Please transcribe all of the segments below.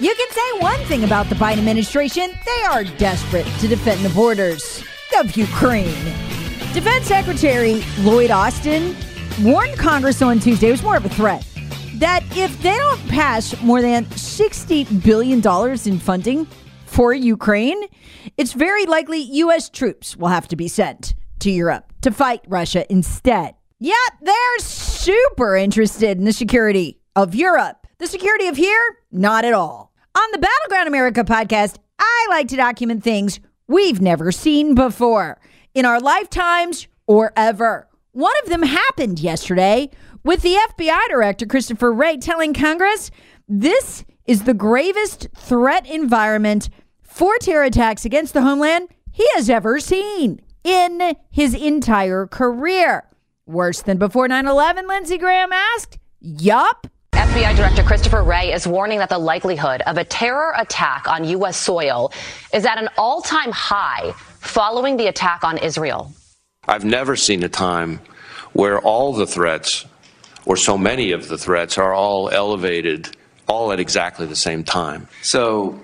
You can say one thing about the Biden administration they are desperate to defend the borders of Ukraine. Defense Secretary Lloyd Austin warned Congress on Tuesday, it was more of a threat, that if they don't pass more than $60 billion in funding for Ukraine, it's very likely U.S. troops will have to be sent to Europe to fight Russia instead. Yet they're super interested in the security of Europe. The security of here, not at all. On the Battleground America podcast, I like to document things we've never seen before in our lifetimes or ever. One of them happened yesterday with the FBI Director Christopher Wray telling Congress this is the gravest threat environment for terror attacks against the homeland he has ever seen in his entire career. Worse than before 9 11, Lindsey Graham asked. Yup. FBI Director Christopher Wray is warning that the likelihood of a terror attack on U.S. soil is at an all time high following the attack on Israel. I've never seen a time where all the threats, or so many of the threats, are all elevated all at exactly the same time. So,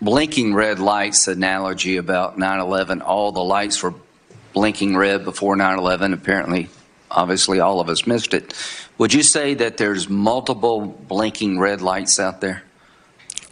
blinking red lights analogy about 9 11, all the lights were blinking red before 9 11. Apparently, obviously, all of us missed it. Would you say that there's multiple blinking red lights out there?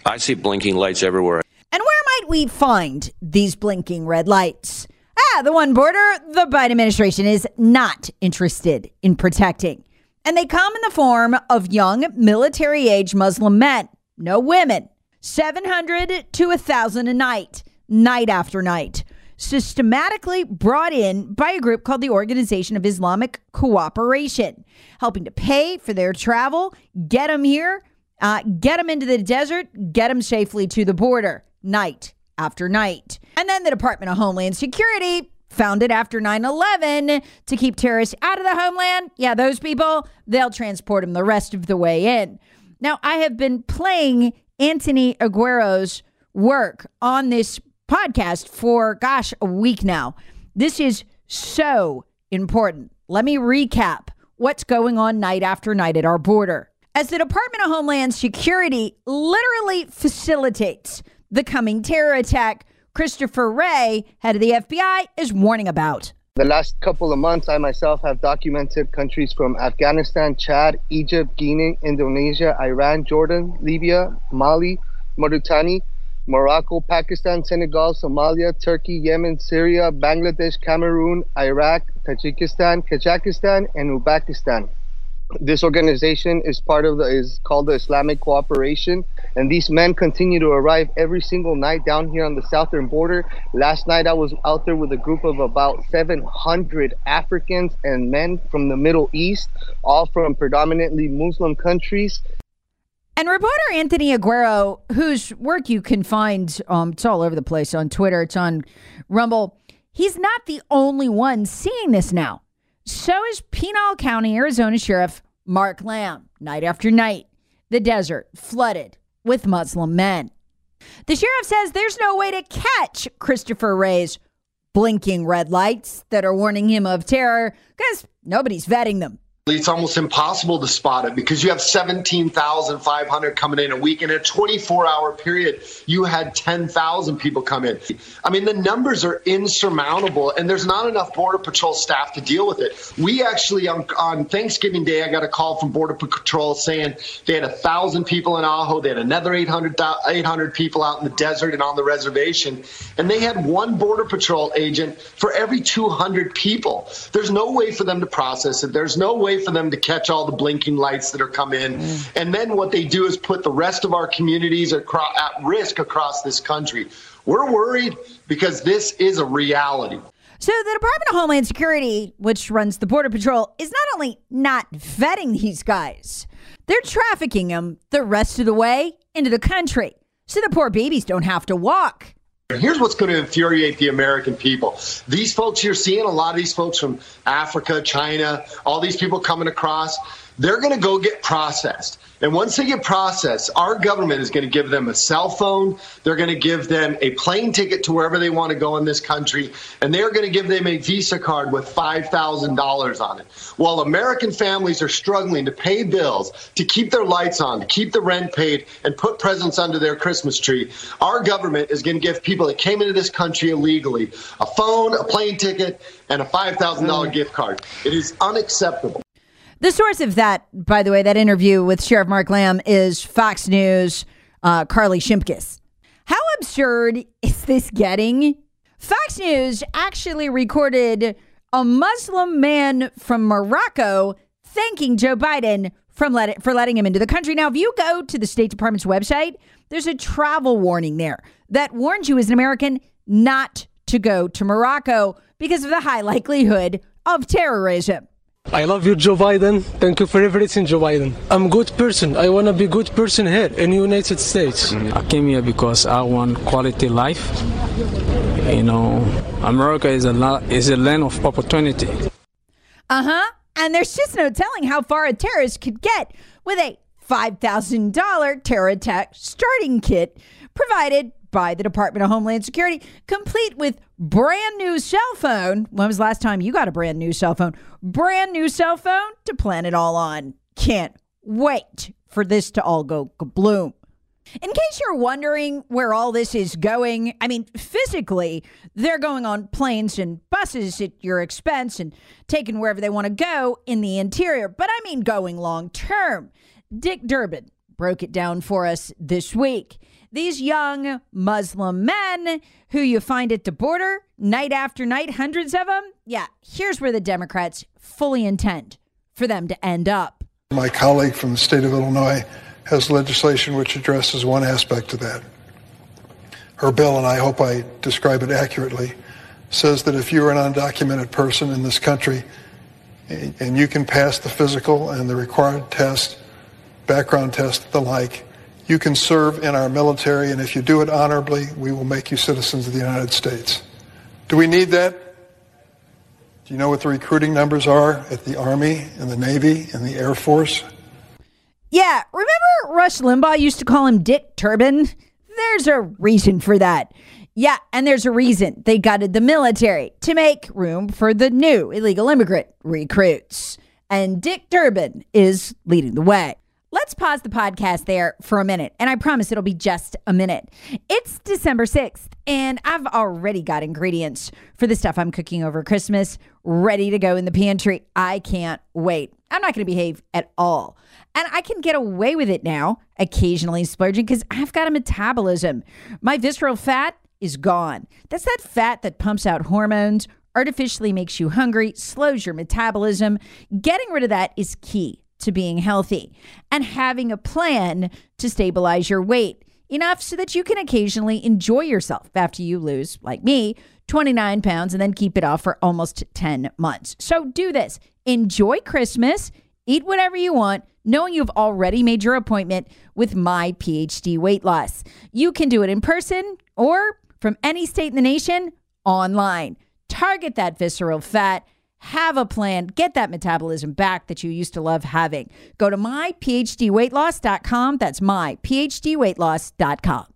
I see blinking lights everywhere. And where might we find these blinking red lights? Ah, the one border the Biden administration is not interested in protecting. And they come in the form of young military age Muslim men, no women, 700 to 1,000 a night, night after night, systematically brought in by a group called the Organization of Islamic Cooperation, helping to pay for their travel, get them here, uh, get them into the desert, get them safely to the border, night after night. And then the Department of Homeland Security, founded after 9 11 to keep terrorists out of the homeland, yeah, those people, they'll transport them the rest of the way in. Now, I have been playing Anthony Aguero's work on this podcast for, gosh, a week now. This is so important. Let me recap what's going on night after night at our border. As the Department of Homeland Security literally facilitates the coming terror attack, Christopher Wray, head of the FBI, is warning about. The last couple of months, I myself have documented countries from Afghanistan, Chad, Egypt, Guinea, Indonesia, Iran, Jordan, Libya, Mali, Mauritania, Morocco, Pakistan, Senegal, Somalia, Turkey, Yemen, Syria, Bangladesh, Cameroon, Iraq, Tajikistan, Kazakhstan, and Uzbekistan. This organization is part of the is called the Islamic Cooperation, and these men continue to arrive every single night down here on the southern border. Last night I was out there with a group of about 700 Africans and men from the Middle East, all from predominantly Muslim countries. And reporter Anthony Aguero, whose work you can find, um, it's all over the place on Twitter, it's on Rumble. He's not the only one seeing this now. So is Pinal County, Arizona Sheriff Mark Lamb, night after night, the desert flooded with Muslim men. The sheriff says there's no way to catch Christopher Wray's blinking red lights that are warning him of terror because nobody's vetting them. It's almost impossible to spot it because you have 17,500 coming in a week. In a 24 hour period, you had 10,000 people come in. I mean, the numbers are insurmountable, and there's not enough Border Patrol staff to deal with it. We actually, on, on Thanksgiving Day, I got a call from Border Patrol saying they had 1,000 people in Ajo, they had another 800, 800 people out in the desert and on the reservation, and they had one Border Patrol agent for every 200 people. There's no way for them to process it. There's no way for them to catch all the blinking lights that are come in. Mm. And then what they do is put the rest of our communities at risk across this country. We're worried because this is a reality. So, the Department of Homeland Security, which runs the Border Patrol, is not only not vetting these guys, they're trafficking them the rest of the way into the country so the poor babies don't have to walk. Here's what's going to infuriate the American people. These folks you're seeing, a lot of these folks from Africa, China, all these people coming across, they're going to go get processed. And once they get processed, our government is going to give them a cell phone. They're going to give them a plane ticket to wherever they want to go in this country. And they're going to give them a Visa card with $5,000 on it. While American families are struggling to pay bills, to keep their lights on, to keep the rent paid, and put presents under their Christmas tree, our government is going to give people that came into this country illegally a phone, a plane ticket, and a $5,000 mm. gift card. It is unacceptable. The source of that, by the way, that interview with Sheriff Mark Lamb is Fox News, uh, Carly Shimkus. How absurd is this getting? Fox News actually recorded a Muslim man from Morocco thanking Joe Biden from let for letting him into the country. Now, if you go to the State Department's website, there's a travel warning there that warns you as an American not to go to Morocco because of the high likelihood of terrorism. I love you, Joe Biden. Thank you for everything, Joe Biden. I'm a good person. I want to be a good person here in the United States. I came here because I want quality life. You know, America is a lot, is a land of opportunity. Uh huh. And there's just no telling how far a terrorist could get with a $5,000 terror attack starting kit provided by the Department of Homeland Security, complete with brand new cell phone. When was the last time you got a brand new cell phone? Brand new cell phone to plan it all on. Can't wait for this to all go kabloom. In case you're wondering where all this is going, I mean, physically, they're going on planes and buses at your expense and taking wherever they want to go in the interior. But I mean, going long term. Dick Durbin broke it down for us this week. These young Muslim men who you find at the border night after night, hundreds of them. Yeah, here's where the Democrats fully intend for them to end up. My colleague from the state of Illinois has legislation which addresses one aspect of that. Her bill, and I hope I describe it accurately, says that if you're an undocumented person in this country and you can pass the physical and the required test, background test, the like, you can serve in our military, and if you do it honorably, we will make you citizens of the United States. Do we need that? Do you know what the recruiting numbers are at the Army and the Navy and the Air Force? Yeah, remember Rush Limbaugh used to call him Dick Turban? There's a reason for that. Yeah, and there's a reason they gutted the military to make room for the new illegal immigrant recruits. And Dick Durbin is leading the way. Let's pause the podcast there for a minute, and I promise it'll be just a minute. It's December 6th, and I've already got ingredients for the stuff I'm cooking over Christmas ready to go in the pantry. I can't wait. I'm not going to behave at all. And I can get away with it now, occasionally splurging, because I've got a metabolism. My visceral fat is gone. That's that fat that pumps out hormones, artificially makes you hungry, slows your metabolism. Getting rid of that is key to being healthy and having a plan to stabilize your weight enough so that you can occasionally enjoy yourself after you lose, like me, 29 pounds and then keep it off for almost 10 months. So do this. Enjoy Christmas, eat whatever you want, knowing you've already made your appointment with my PhD weight loss. You can do it in person or from any state in the nation online. Target that visceral fat have a plan, get that metabolism back that you used to love having. Go to myphdweightloss.com. That's myphdweightloss.com.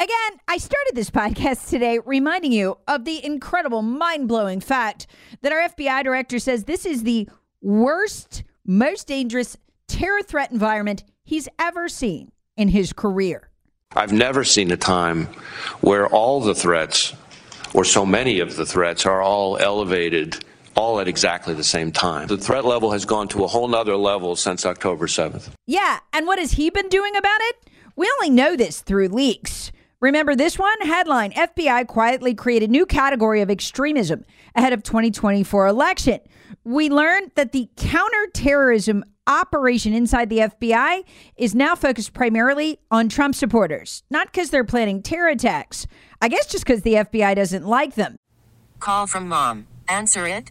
Again, I started this podcast today reminding you of the incredible, mind blowing fact that our FBI director says this is the worst most dangerous terror threat environment he's ever seen in his career. I've never seen a time where all the threats, or so many of the threats, are all elevated all at exactly the same time. The threat level has gone to a whole nother level since October 7th. Yeah, and what has he been doing about it? We only know this through leaks. Remember this one? Headline FBI quietly created new category of extremism ahead of 2024 election. We learned that the counterterrorism operation inside the FBI is now focused primarily on Trump supporters, not because they're planning terror attacks. I guess just because the FBI doesn't like them. Call from mom. Answer it.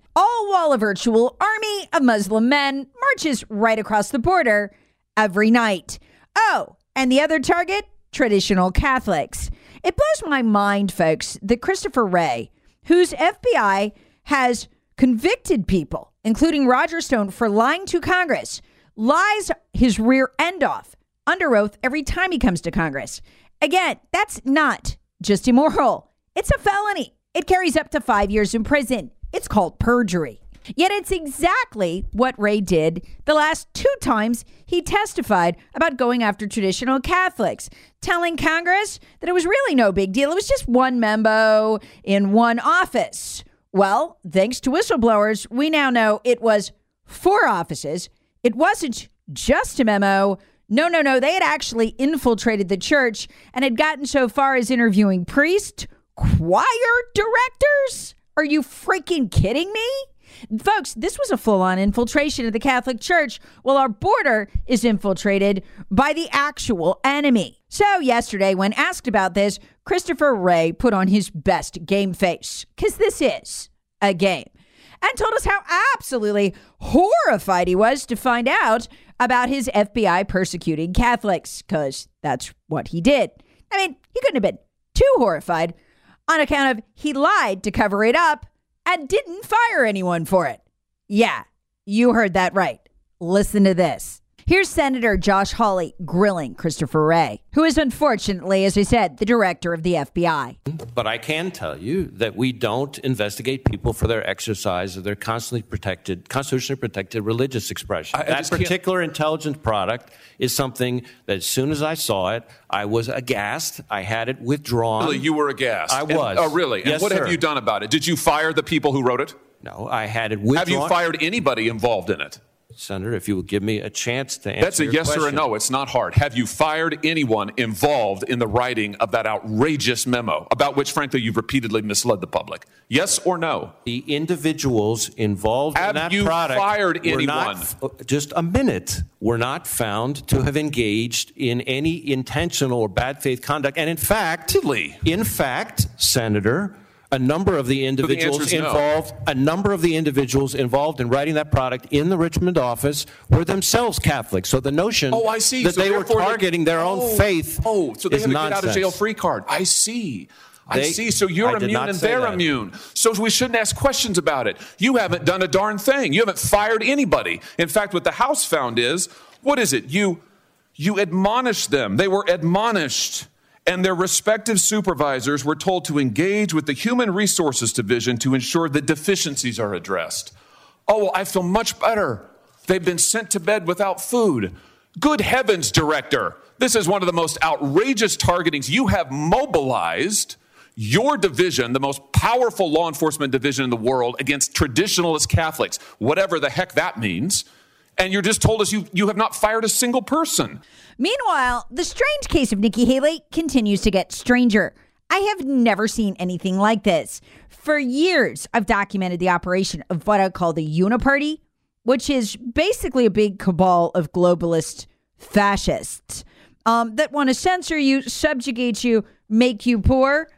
all while a virtual army of Muslim men marches right across the border every night. Oh, and the other target? Traditional Catholics. It blows my mind, folks, that Christopher Wray, whose FBI has convicted people, including Roger Stone, for lying to Congress, lies his rear end off under oath every time he comes to Congress. Again, that's not just immoral, it's a felony. It carries up to five years in prison. It's called perjury. Yet it's exactly what Wray did the last two times he testified about going after traditional Catholics, telling Congress that it was really no big deal. It was just one memo in one office. Well, thanks to whistleblowers, we now know it was four offices. It wasn't just a memo. No, no, no. They had actually infiltrated the church and had gotten so far as interviewing priests, choir directors are you freaking kidding me? Folks, this was a full on infiltration of the Catholic Church while our border is infiltrated by the actual enemy. So, yesterday, when asked about this, Christopher Wray put on his best game face, because this is a game, and told us how absolutely horrified he was to find out about his FBI persecuting Catholics, because that's what he did. I mean, he couldn't have been too horrified on account of he lied to cover it up and didn't fire anyone for it. Yeah, you heard that right. Listen to this. Here's Senator Josh Hawley grilling Christopher Wray, who is unfortunately, as I said, the director of the FBI. But I can tell you that we don't investigate people for their exercise of their constantly protected, constitutionally protected religious expression. I, I that particular can't... intelligence product is something that as soon as I saw it, I was aghast. I had it withdrawn. Really, you were aghast. I was. And, oh, really? Yes, and what sir. have you done about it? Did you fire the people who wrote it? No, I had it withdrawn. Have you fired anybody involved in it? Senator, if you will give me a chance to answer That's a yes question. or a no. It's not hard. Have you fired anyone involved in the writing of that outrageous memo, about which, frankly, you've repeatedly misled the public? Yes or no? The individuals involved have in that you product fired anyone? Not, just a minute. Were not found to have engaged in any intentional or bad faith conduct, and in fact, in fact, Senator a number of the individuals the involved, no. a number of the individuals involved in writing that product in the Richmond office were themselves Catholics. So the notion oh, I see. that so they were targeting they, their oh, own faith oh, so they is have a nonsense. get out of jail free card. I see. I see. So you're I immune and they're that. immune. So we shouldn't ask questions about it. You haven't done a darn thing. You haven't fired anybody. In fact, what the House found is what is it? You you admonished them. They were admonished. And their respective supervisors were told to engage with the Human Resources Division to ensure that deficiencies are addressed. Oh, well, I feel much better. They've been sent to bed without food. Good heavens, director. This is one of the most outrageous targetings. You have mobilized your division, the most powerful law enforcement division in the world, against traditionalist Catholics, whatever the heck that means. And you're just told us you, you have not fired a single person. Meanwhile, the strange case of Nikki Haley continues to get stranger. I have never seen anything like this. For years, I've documented the operation of what I call the Uniparty, which is basically a big cabal of globalist fascists um, that want to censor you, subjugate you, make you poor,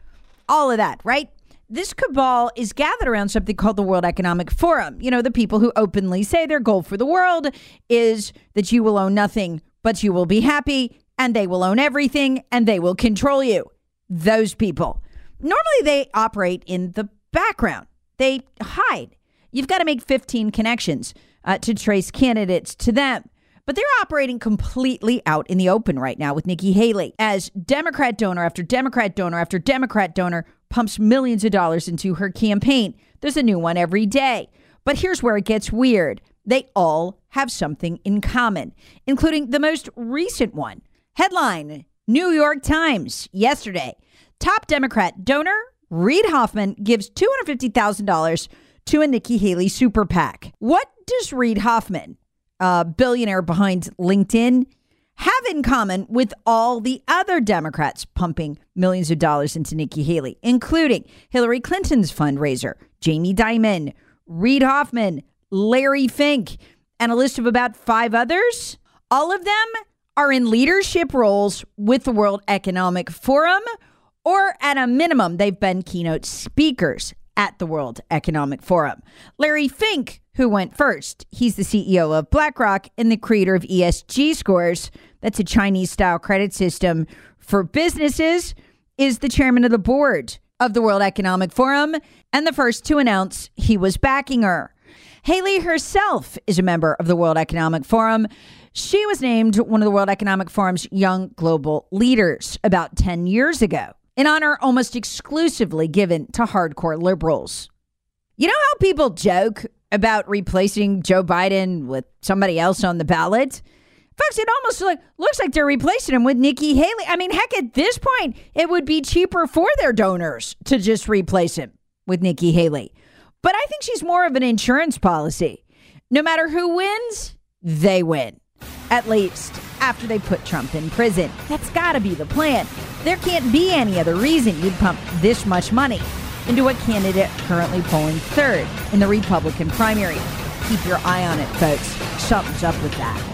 all of that, right? This cabal is gathered around something called the World Economic Forum. You know, the people who openly say their goal for the world is that you will own nothing, but you will be happy, and they will own everything, and they will control you. Those people. Normally, they operate in the background, they hide. You've got to make 15 connections uh, to trace candidates to them. But they're operating completely out in the open right now with Nikki Haley as Democrat donor after Democrat donor after Democrat donor pumps millions of dollars into her campaign. There's a new one every day. But here's where it gets weird they all have something in common, including the most recent one. Headline New York Times yesterday. Top Democrat donor Reid Hoffman gives $250,000 to a Nikki Haley super PAC. What does Reid Hoffman, a billionaire behind LinkedIn, have in common with all the other Democrats pumping millions of dollars into Nikki Haley, including Hillary Clinton's fundraiser, Jamie Dimon, Reid Hoffman, Larry Fink, and a list of about five others? All of them are in leadership roles with the World Economic Forum, or at a minimum, they've been keynote speakers at the World Economic Forum. Larry Fink, who went first, he's the CEO of BlackRock and the creator of ESG scores. That's a Chinese style credit system for businesses, is the chairman of the board of the World Economic Forum and the first to announce he was backing her. Haley herself is a member of the World Economic Forum. She was named one of the World Economic Forum's young global leaders about 10 years ago, an honor almost exclusively given to hardcore liberals. You know how people joke about replacing Joe Biden with somebody else on the ballot? Folks, it almost looks like they're replacing him with Nikki Haley. I mean, heck, at this point, it would be cheaper for their donors to just replace him with Nikki Haley. But I think she's more of an insurance policy. No matter who wins, they win. At least after they put Trump in prison. That's got to be the plan. There can't be any other reason you'd pump this much money into a candidate currently polling third in the Republican primary. Keep your eye on it, folks. Something's up with that.